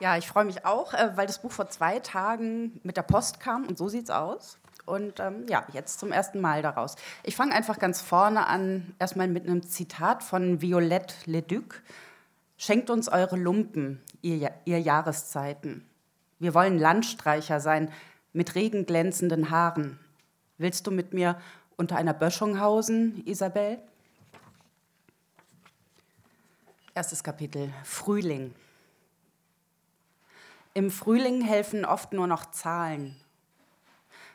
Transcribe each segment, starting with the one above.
Ja, ich freue mich auch, äh, weil das Buch vor zwei Tagen mit der Post kam und so sieht es aus. Und ähm, ja, jetzt zum ersten Mal daraus. Ich fange einfach ganz vorne an, erstmal mit einem Zitat von Violette Leduc. Schenkt uns eure Lumpen, ihr, ihr Jahreszeiten. Wir wollen Landstreicher sein mit regenglänzenden Haaren. Willst du mit mir unter einer Böschung hausen, Isabel? Erstes Kapitel Frühling. Im Frühling helfen oft nur noch Zahlen.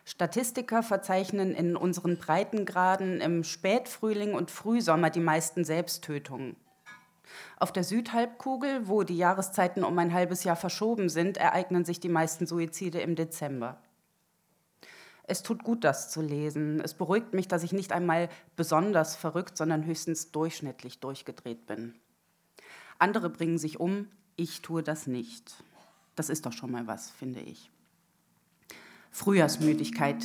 Statistiker verzeichnen in unseren Breitengraden im Spätfrühling und Frühsommer die meisten Selbsttötungen. Auf der Südhalbkugel, wo die Jahreszeiten um ein halbes Jahr verschoben sind, ereignen sich die meisten Suizide im Dezember. Es tut gut, das zu lesen. Es beruhigt mich, dass ich nicht einmal besonders verrückt, sondern höchstens durchschnittlich durchgedreht bin. Andere bringen sich um, ich tue das nicht. Das ist doch schon mal was, finde ich. Frühjahrsmüdigkeit,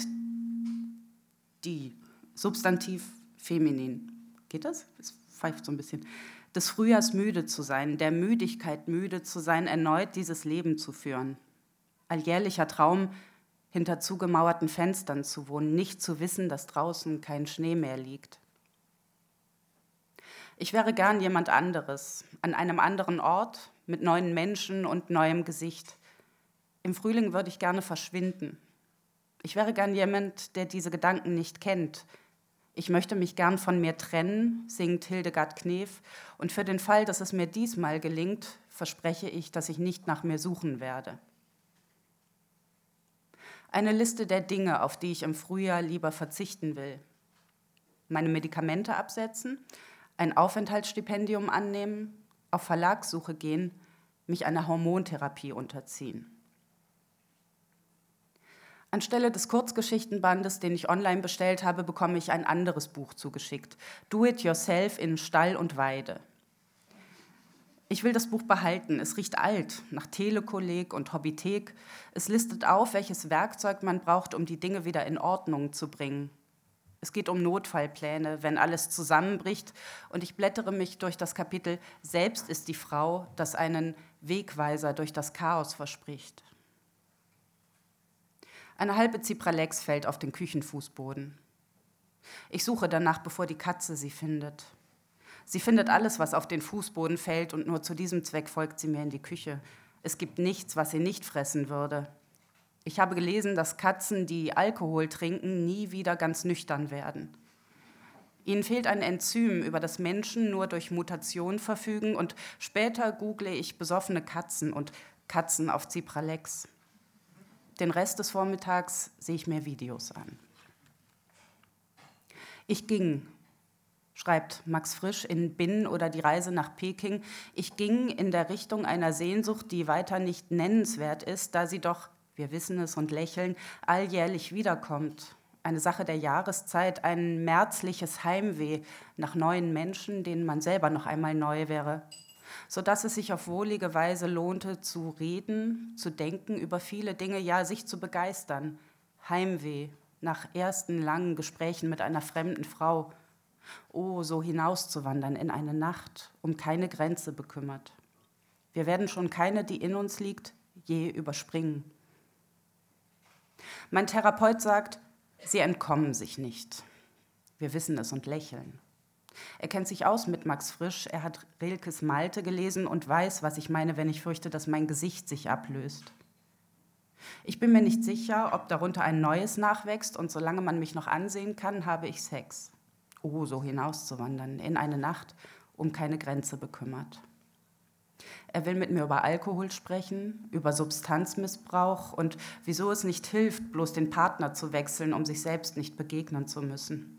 die Substantiv feminin. Geht das? Es pfeift so ein bisschen. Des Frühjahrs müde zu sein, der Müdigkeit müde zu sein, erneut dieses Leben zu führen. Alljährlicher Traum, hinter zugemauerten Fenstern zu wohnen, nicht zu wissen, dass draußen kein Schnee mehr liegt. Ich wäre gern jemand anderes, an einem anderen Ort, mit neuen Menschen und neuem Gesicht. Im Frühling würde ich gerne verschwinden. Ich wäre gern jemand, der diese Gedanken nicht kennt. Ich möchte mich gern von mir trennen, singt Hildegard Knef, und für den Fall, dass es mir diesmal gelingt, verspreche ich, dass ich nicht nach mir suchen werde. Eine Liste der Dinge, auf die ich im Frühjahr lieber verzichten will. Meine Medikamente absetzen, ein Aufenthaltsstipendium annehmen, auf Verlagssuche gehen, mich einer Hormontherapie unterziehen. Anstelle des Kurzgeschichtenbandes, den ich online bestellt habe, bekomme ich ein anderes Buch zugeschickt. Do It Yourself in Stall und Weide. Ich will das Buch behalten. Es riecht alt, nach Telekolleg und Hobbythek. Es listet auf, welches Werkzeug man braucht, um die Dinge wieder in Ordnung zu bringen. Es geht um Notfallpläne, wenn alles zusammenbricht. Und ich blättere mich durch das Kapitel Selbst ist die Frau, das einen Wegweiser durch das Chaos verspricht. Eine halbe Zipralex fällt auf den Küchenfußboden. Ich suche danach, bevor die Katze sie findet. Sie findet alles, was auf den Fußboden fällt, und nur zu diesem Zweck folgt sie mir in die Küche. Es gibt nichts, was sie nicht fressen würde. Ich habe gelesen, dass Katzen, die Alkohol trinken, nie wieder ganz nüchtern werden. Ihnen fehlt ein Enzym, über das Menschen nur durch Mutation verfügen und später google ich besoffene Katzen und Katzen auf Zipralex. Den Rest des Vormittags sehe ich mir Videos an. Ich ging, schreibt Max Frisch in Binnen oder die Reise nach Peking, ich ging in der Richtung einer Sehnsucht, die weiter nicht nennenswert ist, da sie doch wir wissen es und lächeln, alljährlich wiederkommt. Eine Sache der Jahreszeit, ein märzliches Heimweh nach neuen Menschen, denen man selber noch einmal neu wäre, sodass es sich auf wohlige Weise lohnte, zu reden, zu denken über viele Dinge, ja, sich zu begeistern. Heimweh nach ersten langen Gesprächen mit einer fremden Frau. Oh, so hinauszuwandern in eine Nacht, um keine Grenze bekümmert. Wir werden schon keine, die in uns liegt, je überspringen. Mein Therapeut sagt, Sie entkommen sich nicht. Wir wissen es und lächeln. Er kennt sich aus mit Max Frisch, er hat Rilkes Malte gelesen und weiß, was ich meine, wenn ich fürchte, dass mein Gesicht sich ablöst. Ich bin mir nicht sicher, ob darunter ein neues nachwächst und solange man mich noch ansehen kann, habe ich Sex. Oh, so hinauszuwandern in eine Nacht, um keine Grenze bekümmert. Er will mit mir über Alkohol sprechen, über Substanzmissbrauch und wieso es nicht hilft, bloß den Partner zu wechseln, um sich selbst nicht begegnen zu müssen.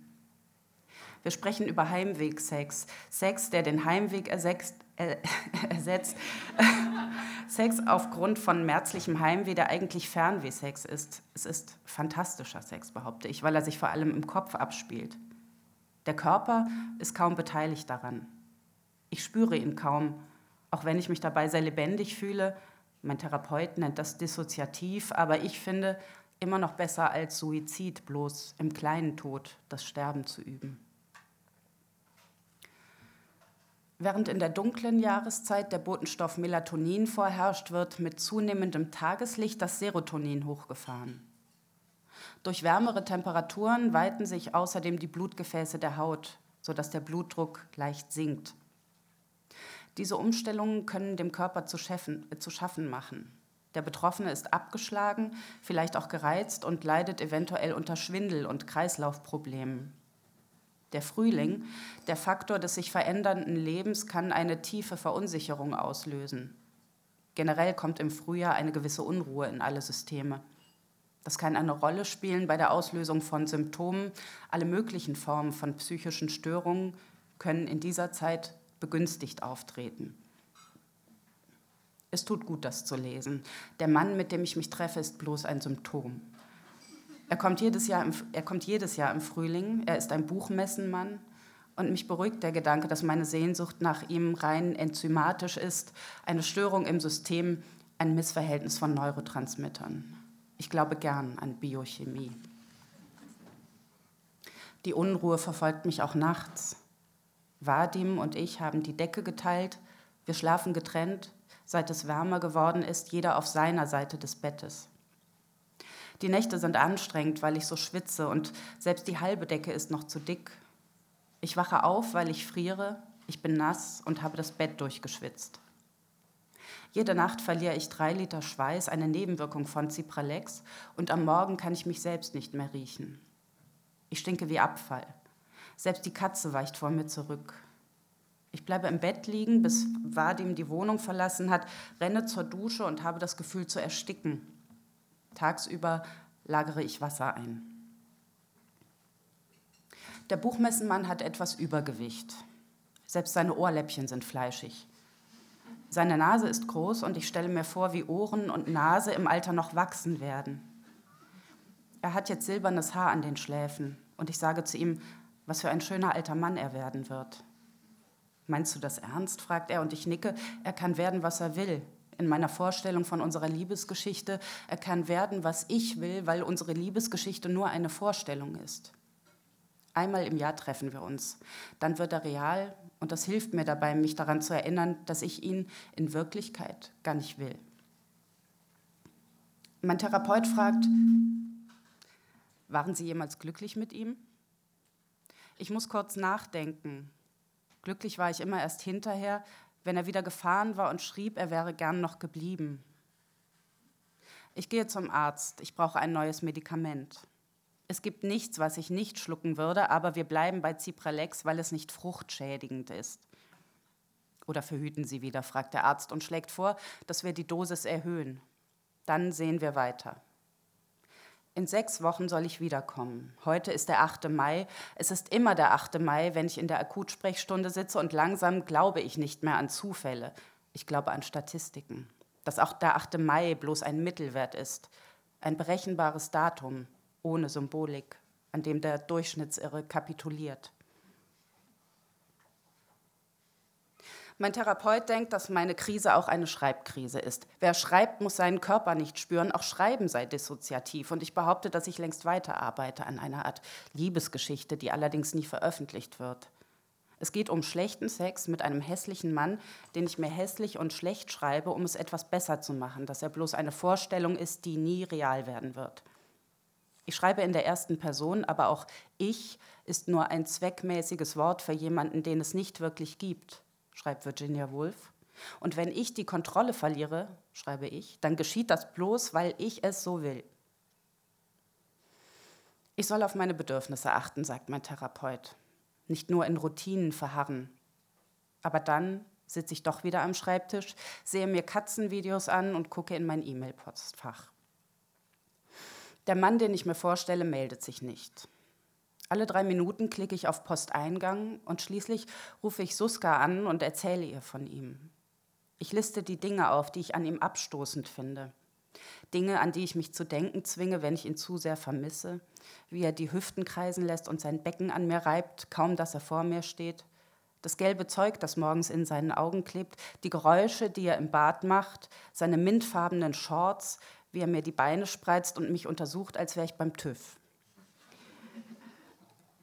Wir sprechen über Heimwegsex. Sex, der den Heimweg ersetzt. Äh, ersetzt. Sex aufgrund von märzlichem Heimweh, der eigentlich Fernwehsex ist. Es ist fantastischer Sex, behaupte ich, weil er sich vor allem im Kopf abspielt. Der Körper ist kaum beteiligt daran. Ich spüre ihn kaum auch wenn ich mich dabei sehr lebendig fühle. Mein Therapeut nennt das dissoziativ, aber ich finde immer noch besser als Suizid, bloß im kleinen Tod das Sterben zu üben. Während in der dunklen Jahreszeit der Botenstoff Melatonin vorherrscht, wird mit zunehmendem Tageslicht das Serotonin hochgefahren. Durch wärmere Temperaturen weiten sich außerdem die Blutgefäße der Haut, sodass der Blutdruck leicht sinkt. Diese Umstellungen können dem Körper zu schaffen, äh, zu schaffen machen. Der Betroffene ist abgeschlagen, vielleicht auch gereizt und leidet eventuell unter Schwindel und Kreislaufproblemen. Der Frühling, der Faktor des sich verändernden Lebens, kann eine tiefe Verunsicherung auslösen. Generell kommt im Frühjahr eine gewisse Unruhe in alle Systeme. Das kann eine Rolle spielen bei der Auslösung von Symptomen. Alle möglichen Formen von psychischen Störungen können in dieser Zeit begünstigt auftreten. Es tut gut, das zu lesen. Der Mann, mit dem ich mich treffe, ist bloß ein Symptom. Er kommt jedes Jahr im, er kommt jedes Jahr im Frühling. Er ist ein Buchmessenmann. Und mich beruhigt der Gedanke, dass meine Sehnsucht nach ihm rein enzymatisch ist, eine Störung im System, ein Missverhältnis von Neurotransmittern. Ich glaube gern an Biochemie. Die Unruhe verfolgt mich auch nachts. Vadim und ich haben die Decke geteilt, wir schlafen getrennt, seit es wärmer geworden ist, jeder auf seiner Seite des Bettes. Die Nächte sind anstrengend, weil ich so schwitze und selbst die halbe Decke ist noch zu dick. Ich wache auf, weil ich friere, ich bin nass und habe das Bett durchgeschwitzt. Jede Nacht verliere ich drei Liter Schweiß, eine Nebenwirkung von Cipralex, und am Morgen kann ich mich selbst nicht mehr riechen. Ich stinke wie Abfall. Selbst die Katze weicht vor mir zurück. Ich bleibe im Bett liegen, bis Vadim die Wohnung verlassen hat, renne zur Dusche und habe das Gefühl zu ersticken. Tagsüber lagere ich Wasser ein. Der Buchmessenmann hat etwas Übergewicht. Selbst seine Ohrläppchen sind fleischig. Seine Nase ist groß und ich stelle mir vor, wie Ohren und Nase im Alter noch wachsen werden. Er hat jetzt silbernes Haar an den Schläfen und ich sage zu ihm, was für ein schöner alter Mann er werden wird. Meinst du das ernst? fragt er und ich nicke. Er kann werden, was er will in meiner Vorstellung von unserer Liebesgeschichte, er kann werden, was ich will, weil unsere Liebesgeschichte nur eine Vorstellung ist. Einmal im Jahr treffen wir uns. Dann wird er real und das hilft mir dabei, mich daran zu erinnern, dass ich ihn in Wirklichkeit gar nicht will. Mein Therapeut fragt, waren Sie jemals glücklich mit ihm? Ich muss kurz nachdenken. Glücklich war ich immer erst hinterher, wenn er wieder gefahren war und schrieb, er wäre gern noch geblieben. Ich gehe zum Arzt, ich brauche ein neues Medikament. Es gibt nichts, was ich nicht schlucken würde, aber wir bleiben bei Cipralex, weil es nicht fruchtschädigend ist. Oder verhüten Sie wieder, fragt der Arzt und schlägt vor, dass wir die Dosis erhöhen. Dann sehen wir weiter. In sechs Wochen soll ich wiederkommen. Heute ist der 8. Mai. Es ist immer der 8. Mai, wenn ich in der Akutsprechstunde sitze und langsam glaube ich nicht mehr an Zufälle. Ich glaube an Statistiken. Dass auch der 8. Mai bloß ein Mittelwert ist. Ein berechenbares Datum ohne Symbolik, an dem der Durchschnittsirre kapituliert. Mein Therapeut denkt, dass meine Krise auch eine Schreibkrise ist. Wer schreibt, muss seinen Körper nicht spüren. Auch Schreiben sei dissoziativ. Und ich behaupte, dass ich längst weiterarbeite an einer Art Liebesgeschichte, die allerdings nie veröffentlicht wird. Es geht um schlechten Sex mit einem hässlichen Mann, den ich mir hässlich und schlecht schreibe, um es etwas besser zu machen, dass er bloß eine Vorstellung ist, die nie real werden wird. Ich schreibe in der ersten Person, aber auch ich ist nur ein zweckmäßiges Wort für jemanden, den es nicht wirklich gibt schreibt Virginia Woolf. Und wenn ich die Kontrolle verliere, schreibe ich, dann geschieht das bloß, weil ich es so will. Ich soll auf meine Bedürfnisse achten, sagt mein Therapeut. Nicht nur in Routinen verharren. Aber dann sitze ich doch wieder am Schreibtisch, sehe mir Katzenvideos an und gucke in mein E-Mail-Postfach. Der Mann, den ich mir vorstelle, meldet sich nicht. Alle drei Minuten klicke ich auf Posteingang und schließlich rufe ich Suska an und erzähle ihr von ihm. Ich liste die Dinge auf, die ich an ihm abstoßend finde. Dinge, an die ich mich zu denken zwinge, wenn ich ihn zu sehr vermisse. Wie er die Hüften kreisen lässt und sein Becken an mir reibt, kaum dass er vor mir steht. Das gelbe Zeug, das morgens in seinen Augen klebt, die Geräusche, die er im Bad macht, seine mintfarbenen Shorts, wie er mir die Beine spreizt und mich untersucht, als wäre ich beim TÜV.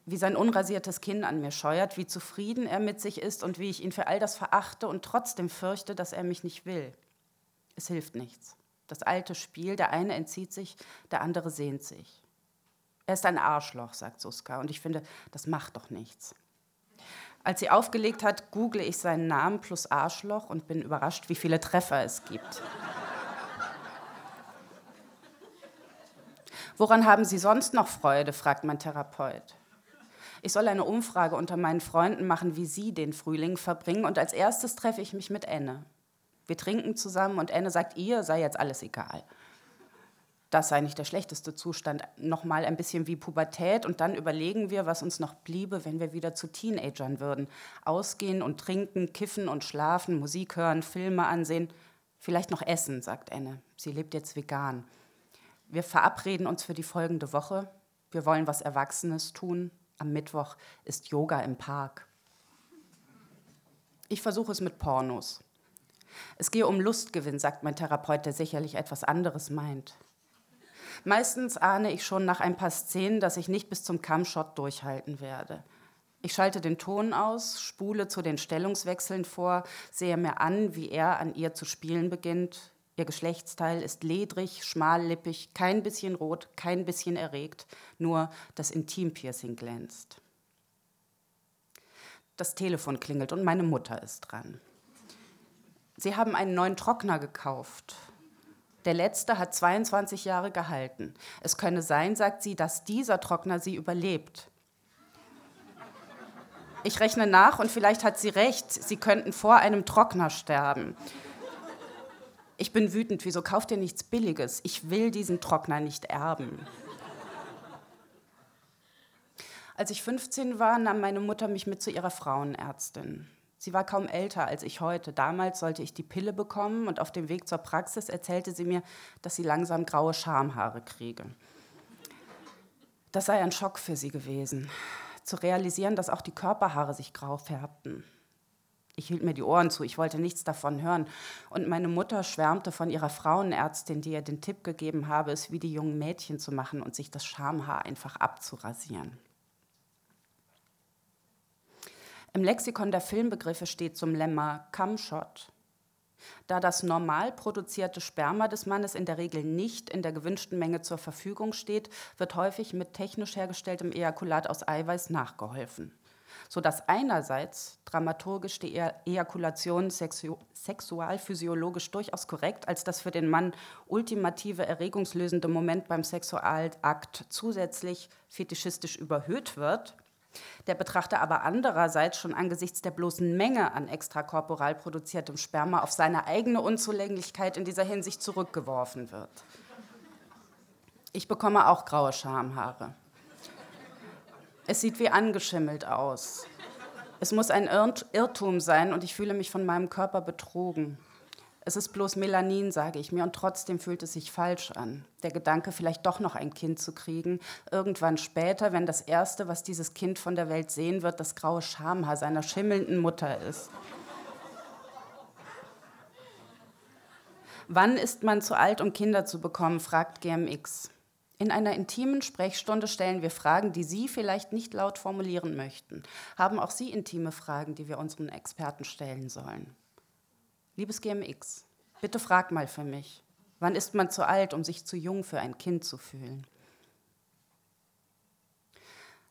Wie sein unrasiertes Kinn an mir scheuert, wie zufrieden er mit sich ist und wie ich ihn für all das verachte und trotzdem fürchte, dass er mich nicht will. Es hilft nichts. Das alte Spiel, der eine entzieht sich, der andere sehnt sich. Er ist ein Arschloch, sagt Suska, und ich finde, das macht doch nichts. Als sie aufgelegt hat, google ich seinen Namen plus Arschloch und bin überrascht, wie viele Treffer es gibt. Woran haben Sie sonst noch Freude? fragt mein Therapeut. Ich soll eine Umfrage unter meinen Freunden machen, wie sie den Frühling verbringen. Und als erstes treffe ich mich mit Enne. Wir trinken zusammen und Enne sagt, ihr sei jetzt alles egal. Das sei nicht der schlechteste Zustand. Nochmal ein bisschen wie Pubertät und dann überlegen wir, was uns noch bliebe, wenn wir wieder zu Teenagern würden. Ausgehen und trinken, kiffen und schlafen, Musik hören, Filme ansehen, vielleicht noch essen, sagt Enne. Sie lebt jetzt vegan. Wir verabreden uns für die folgende Woche. Wir wollen was Erwachsenes tun, am Mittwoch ist Yoga im Park. Ich versuche es mit Pornos. Es gehe um Lustgewinn, sagt mein Therapeut, der sicherlich etwas anderes meint. Meistens ahne ich schon nach ein paar Szenen, dass ich nicht bis zum Cumshot durchhalten werde. Ich schalte den Ton aus, spule zu den Stellungswechseln vor, sehe mir an, wie er an ihr zu spielen beginnt. Ihr Geschlechtsteil ist ledrig, schmallippig, kein bisschen rot, kein bisschen erregt, nur das Intimpiercing glänzt. Das Telefon klingelt und meine Mutter ist dran. Sie haben einen neuen Trockner gekauft. Der letzte hat 22 Jahre gehalten. Es könne sein, sagt sie, dass dieser Trockner sie überlebt. Ich rechne nach und vielleicht hat sie recht, sie könnten vor einem Trockner sterben. Ich bin wütend, wieso kauft ihr nichts Billiges? Ich will diesen Trockner nicht erben. Als ich 15 war, nahm meine Mutter mich mit zu ihrer Frauenärztin. Sie war kaum älter als ich heute. Damals sollte ich die Pille bekommen und auf dem Weg zur Praxis erzählte sie mir, dass sie langsam graue Schamhaare kriege. Das sei ein Schock für sie gewesen, zu realisieren, dass auch die Körperhaare sich grau färbten. Ich hielt mir die Ohren zu, ich wollte nichts davon hören. Und meine Mutter schwärmte von ihrer Frauenärztin, die ihr den Tipp gegeben habe, es wie die jungen Mädchen zu machen und sich das Schamhaar einfach abzurasieren. Im Lexikon der Filmbegriffe steht zum Lemma Cumshot. Da das normal produzierte Sperma des Mannes in der Regel nicht in der gewünschten Menge zur Verfügung steht, wird häufig mit technisch hergestelltem Ejakulat aus Eiweiß nachgeholfen sodass einerseits dramaturgisch die Ejakulation sexu sexualphysiologisch durchaus korrekt als das für den Mann ultimative erregungslösende Moment beim Sexualakt zusätzlich fetischistisch überhöht wird, der Betrachter aber andererseits schon angesichts der bloßen Menge an extrakorporal produziertem Sperma auf seine eigene Unzulänglichkeit in dieser Hinsicht zurückgeworfen wird. Ich bekomme auch graue Schamhaare. Es sieht wie angeschimmelt aus. Es muss ein Irrtum sein und ich fühle mich von meinem Körper betrogen. Es ist bloß Melanin, sage ich mir, und trotzdem fühlt es sich falsch an. Der Gedanke, vielleicht doch noch ein Kind zu kriegen, irgendwann später, wenn das Erste, was dieses Kind von der Welt sehen wird, das graue Schamhaar seiner schimmelnden Mutter ist. Wann ist man zu alt, um Kinder zu bekommen, fragt GMX. In einer intimen Sprechstunde stellen wir Fragen, die Sie vielleicht nicht laut formulieren möchten. Haben auch Sie intime Fragen, die wir unseren Experten stellen sollen? Liebes GMX, bitte frag mal für mich. Wann ist man zu alt, um sich zu jung für ein Kind zu fühlen?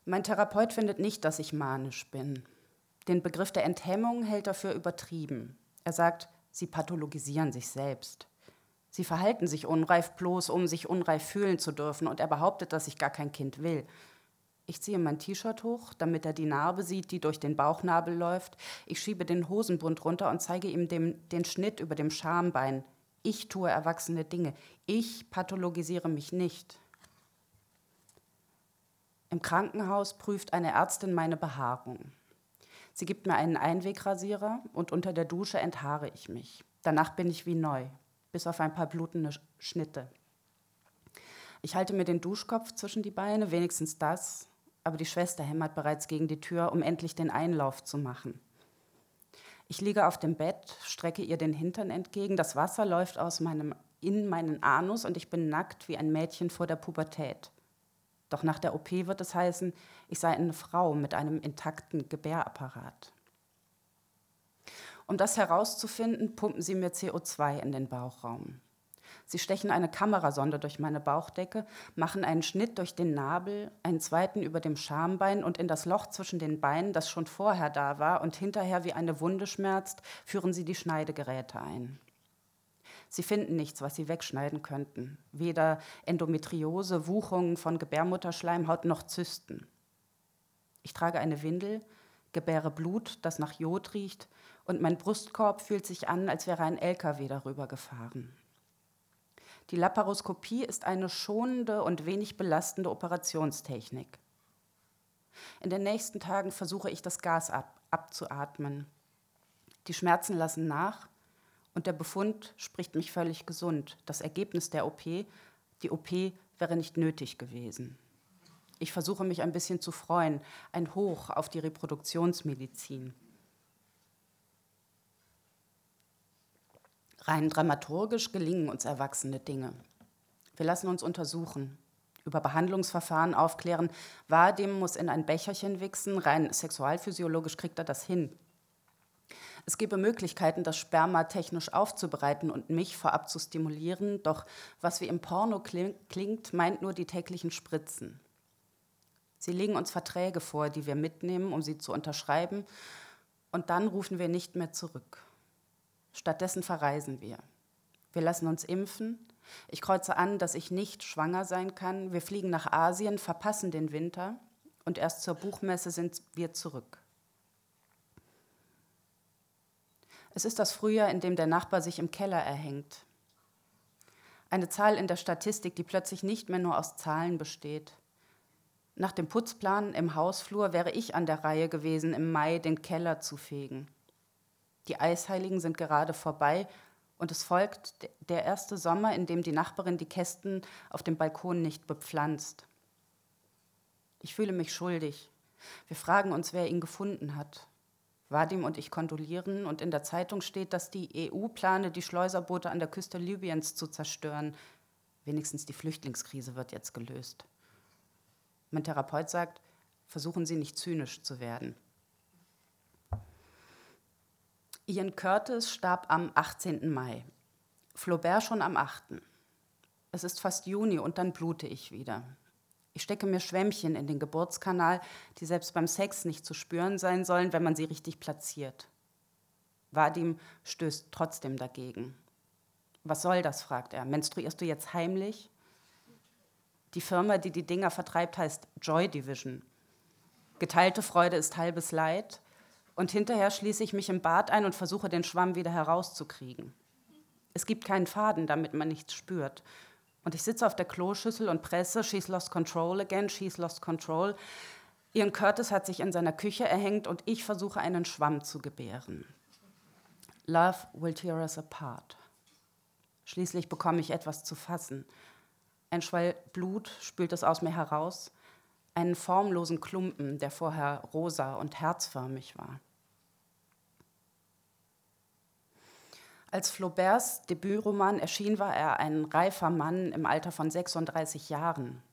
Mein Therapeut findet nicht, dass ich manisch bin. Den Begriff der Enthemmung hält er für übertrieben. Er sagt, sie pathologisieren sich selbst. Sie verhalten sich unreif bloß, um sich unreif fühlen zu dürfen. Und er behauptet, dass ich gar kein Kind will. Ich ziehe mein T-Shirt hoch, damit er die Narbe sieht, die durch den Bauchnabel läuft. Ich schiebe den Hosenbund runter und zeige ihm dem, den Schnitt über dem Schambein. Ich tue erwachsene Dinge. Ich pathologisiere mich nicht. Im Krankenhaus prüft eine Ärztin meine Behaarung. Sie gibt mir einen Einwegrasierer und unter der Dusche enthaare ich mich. Danach bin ich wie neu bis auf ein paar blutende Schnitte. Ich halte mir den Duschkopf zwischen die Beine, wenigstens das, aber die Schwester hämmert bereits gegen die Tür, um endlich den Einlauf zu machen. Ich liege auf dem Bett, strecke ihr den Hintern entgegen, das Wasser läuft aus meinem, in meinen Anus und ich bin nackt wie ein Mädchen vor der Pubertät. Doch nach der OP wird es heißen, ich sei eine Frau mit einem intakten Gebärapparat. Um das herauszufinden, pumpen sie mir CO2 in den Bauchraum. Sie stechen eine Kamerasonde durch meine Bauchdecke, machen einen Schnitt durch den Nabel, einen zweiten über dem Schambein und in das Loch zwischen den Beinen, das schon vorher da war und hinterher wie eine Wunde schmerzt, führen sie die Schneidegeräte ein. Sie finden nichts, was sie wegschneiden könnten. Weder Endometriose, Wuchungen von Gebärmutterschleimhaut noch Zysten. Ich trage eine Windel, gebäre Blut, das nach Jod riecht, und mein Brustkorb fühlt sich an, als wäre ein LKW darüber gefahren. Die Laparoskopie ist eine schonende und wenig belastende Operationstechnik. In den nächsten Tagen versuche ich das Gas ab, abzuatmen. Die Schmerzen lassen nach und der Befund spricht mich völlig gesund. Das Ergebnis der OP, die OP wäre nicht nötig gewesen. Ich versuche mich ein bisschen zu freuen, ein Hoch auf die Reproduktionsmedizin. Rein dramaturgisch gelingen uns erwachsene Dinge. Wir lassen uns untersuchen, über Behandlungsverfahren aufklären. Vadim muss in ein Becherchen wichsen, rein sexualphysiologisch kriegt er das hin. Es gäbe Möglichkeiten, das Sperma technisch aufzubereiten und mich vorab zu stimulieren, doch was wie im Porno klingt, meint nur die täglichen Spritzen. Sie legen uns Verträge vor, die wir mitnehmen, um sie zu unterschreiben, und dann rufen wir nicht mehr zurück. Stattdessen verreisen wir. Wir lassen uns impfen. Ich kreuze an, dass ich nicht schwanger sein kann. Wir fliegen nach Asien, verpassen den Winter und erst zur Buchmesse sind wir zurück. Es ist das Frühjahr, in dem der Nachbar sich im Keller erhängt. Eine Zahl in der Statistik, die plötzlich nicht mehr nur aus Zahlen besteht. Nach dem Putzplan im Hausflur wäre ich an der Reihe gewesen, im Mai den Keller zu fegen. Die Eisheiligen sind gerade vorbei und es folgt der erste Sommer, in dem die Nachbarin die Kästen auf dem Balkon nicht bepflanzt. Ich fühle mich schuldig. Wir fragen uns, wer ihn gefunden hat. Vadim und ich kondolieren und in der Zeitung steht, dass die EU plane, die Schleuserboote an der Küste Libyens zu zerstören. Wenigstens die Flüchtlingskrise wird jetzt gelöst. Mein Therapeut sagt, versuchen Sie nicht zynisch zu werden. Ian Curtis starb am 18. Mai, Flaubert schon am 8. Es ist fast Juni und dann blute ich wieder. Ich stecke mir Schwämmchen in den Geburtskanal, die selbst beim Sex nicht zu spüren sein sollen, wenn man sie richtig platziert. Vadim stößt trotzdem dagegen. Was soll das? fragt er. Menstruierst du jetzt heimlich? Die Firma, die die Dinger vertreibt, heißt Joy Division. Geteilte Freude ist halbes Leid. Und hinterher schließe ich mich im Bad ein und versuche, den Schwamm wieder herauszukriegen. Es gibt keinen Faden, damit man nichts spürt. Und ich sitze auf der Kloschüssel und presse, she's lost control again, she's lost control. Ian Curtis hat sich in seiner Küche erhängt und ich versuche, einen Schwamm zu gebären. Love will tear us apart. Schließlich bekomme ich etwas zu fassen. Ein Schwall Blut spült es aus mir heraus einen formlosen Klumpen, der vorher rosa und herzförmig war. Als Flauberts Debütroman erschien, war er ein reifer Mann im Alter von 36 Jahren.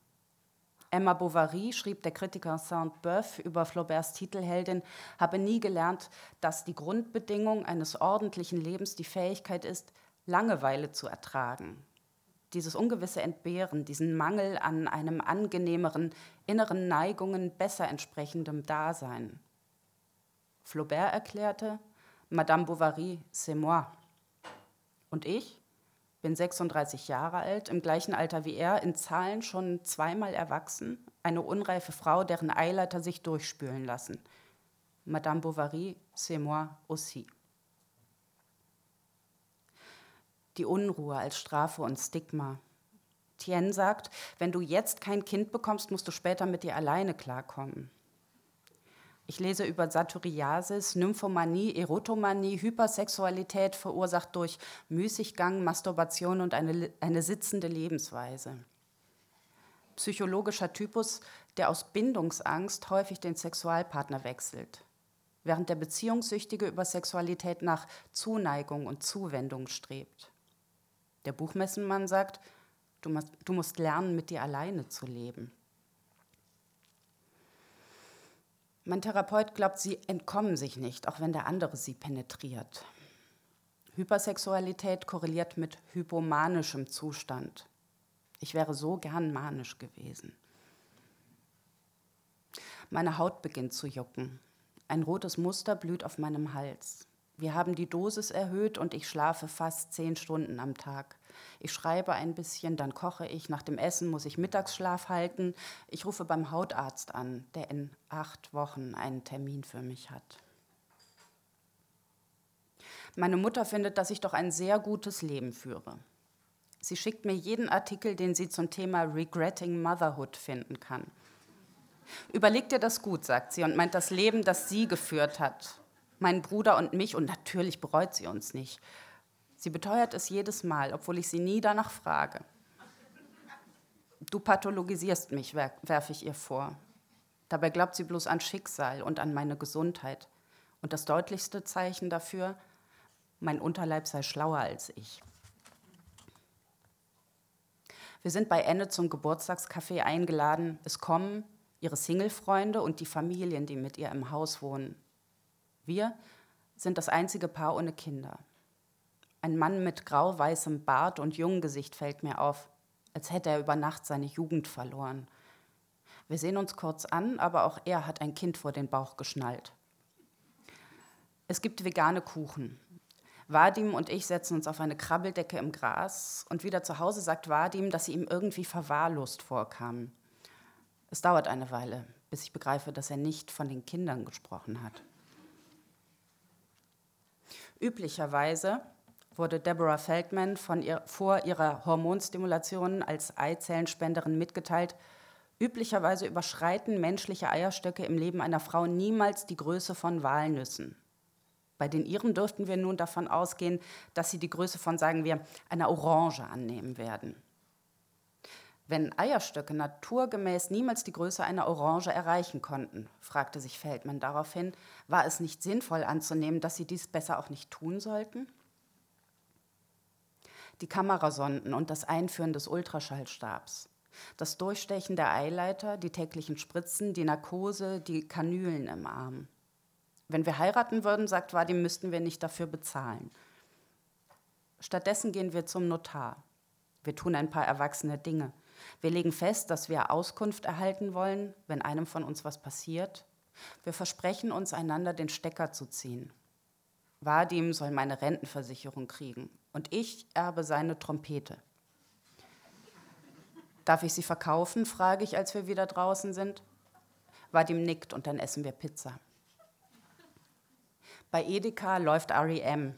Emma Bovary schrieb der Kritiker Saint-Beuve über Flauberts Titelheldin, habe nie gelernt, dass die Grundbedingung eines ordentlichen Lebens die Fähigkeit ist, Langeweile zu ertragen, dieses ungewisse Entbehren, diesen Mangel an einem angenehmeren, inneren Neigungen besser entsprechendem Dasein. Flaubert erklärte, Madame Bovary, c'est moi. Und ich bin 36 Jahre alt, im gleichen Alter wie er, in Zahlen schon zweimal erwachsen, eine unreife Frau, deren Eileiter sich durchspülen lassen. Madame Bovary, c'est moi aussi die Unruhe als Strafe und Stigma. Tien sagt, wenn du jetzt kein Kind bekommst, musst du später mit dir alleine klarkommen. Ich lese über Satyriasis, Nymphomanie, Erotomanie, Hypersexualität verursacht durch Müßiggang, Masturbation und eine, eine sitzende Lebensweise. Psychologischer Typus, der aus Bindungsangst häufig den Sexualpartner wechselt, während der Beziehungssüchtige über Sexualität nach Zuneigung und Zuwendung strebt. Der Buchmessenmann sagt, du musst, du musst lernen, mit dir alleine zu leben. Mein Therapeut glaubt, sie entkommen sich nicht, auch wenn der andere sie penetriert. Hypersexualität korreliert mit hypomanischem Zustand. Ich wäre so gern manisch gewesen. Meine Haut beginnt zu jucken. Ein rotes Muster blüht auf meinem Hals. Wir haben die Dosis erhöht und ich schlafe fast zehn Stunden am Tag. Ich schreibe ein bisschen, dann koche ich. Nach dem Essen muss ich Mittagsschlaf halten. Ich rufe beim Hautarzt an, der in acht Wochen einen Termin für mich hat. Meine Mutter findet, dass ich doch ein sehr gutes Leben führe. Sie schickt mir jeden Artikel, den sie zum Thema Regretting Motherhood finden kann. Überleg dir das gut, sagt sie, und meint das Leben, das sie geführt hat. Meinen Bruder und mich, und natürlich bereut sie uns nicht. Sie beteuert es jedes Mal, obwohl ich sie nie danach frage. Du pathologisierst mich, werfe ich ihr vor. Dabei glaubt sie bloß an Schicksal und an meine Gesundheit. Und das deutlichste Zeichen dafür, mein Unterleib sei schlauer als ich. Wir sind bei Enne zum Geburtstagskaffee eingeladen. Es kommen ihre Single-Freunde und die Familien, die mit ihr im Haus wohnen. Wir sind das einzige Paar ohne Kinder. Ein Mann mit grau-weißem Bart und jungem Gesicht fällt mir auf, als hätte er über Nacht seine Jugend verloren. Wir sehen uns kurz an, aber auch er hat ein Kind vor den Bauch geschnallt. Es gibt vegane Kuchen. Vadim und ich setzen uns auf eine Krabbeldecke im Gras und wieder zu Hause sagt Vadim, dass sie ihm irgendwie verwahrlost vorkam. Es dauert eine Weile, bis ich begreife, dass er nicht von den Kindern gesprochen hat. Üblicherweise wurde Deborah Feldman ihr, vor ihrer Hormonstimulation als Eizellenspenderin mitgeteilt, üblicherweise überschreiten menschliche Eierstöcke im Leben einer Frau niemals die Größe von Walnüssen. Bei den ihren dürften wir nun davon ausgehen, dass sie die Größe von, sagen wir, einer Orange annehmen werden. Wenn Eierstöcke naturgemäß niemals die Größe einer Orange erreichen konnten, fragte sich Feldman daraufhin, war es nicht sinnvoll anzunehmen, dass sie dies besser auch nicht tun sollten? Die Kamerasonden und das Einführen des Ultraschallstabs, das Durchstechen der Eileiter, die täglichen Spritzen, die Narkose, die Kanülen im Arm. Wenn wir heiraten würden, sagt Vadim, müssten wir nicht dafür bezahlen. Stattdessen gehen wir zum Notar. Wir tun ein paar erwachsene Dinge. Wir legen fest, dass wir Auskunft erhalten wollen, wenn einem von uns was passiert. Wir versprechen uns, einander den Stecker zu ziehen. Vadim soll meine Rentenversicherung kriegen und ich erbe seine Trompete. Darf ich sie verkaufen? frage ich, als wir wieder draußen sind. Vadim nickt und dann essen wir Pizza. Bei Edeka läuft REM.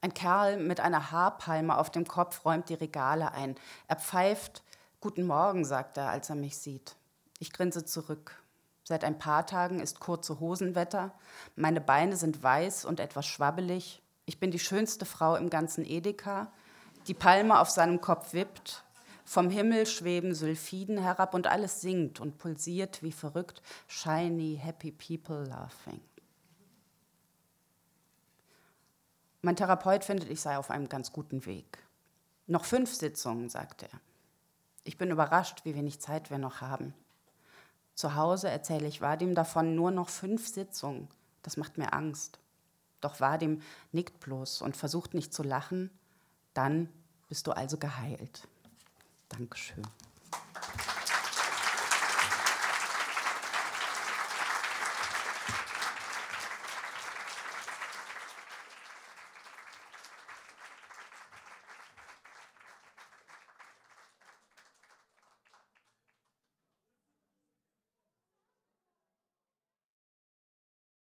Ein Kerl mit einer Haarpalme auf dem Kopf räumt die Regale ein. Er pfeift. Guten Morgen, sagt er, als er mich sieht. Ich grinse zurück. Seit ein paar Tagen ist kurze Hosenwetter. Meine Beine sind weiß und etwas schwabbelig. Ich bin die schönste Frau im ganzen Edeka. Die Palme auf seinem Kopf wippt. Vom Himmel schweben Sylphiden herab und alles singt und pulsiert wie verrückt. Shiny, happy people laughing. Mein Therapeut findet, ich sei auf einem ganz guten Weg. Noch fünf Sitzungen, sagt er. Ich bin überrascht, wie wenig Zeit wir noch haben. Zu Hause erzähle ich Vadim davon nur noch fünf Sitzungen. Das macht mir Angst. Doch Vadim nickt bloß und versucht nicht zu lachen. Dann bist du also geheilt. Dankeschön.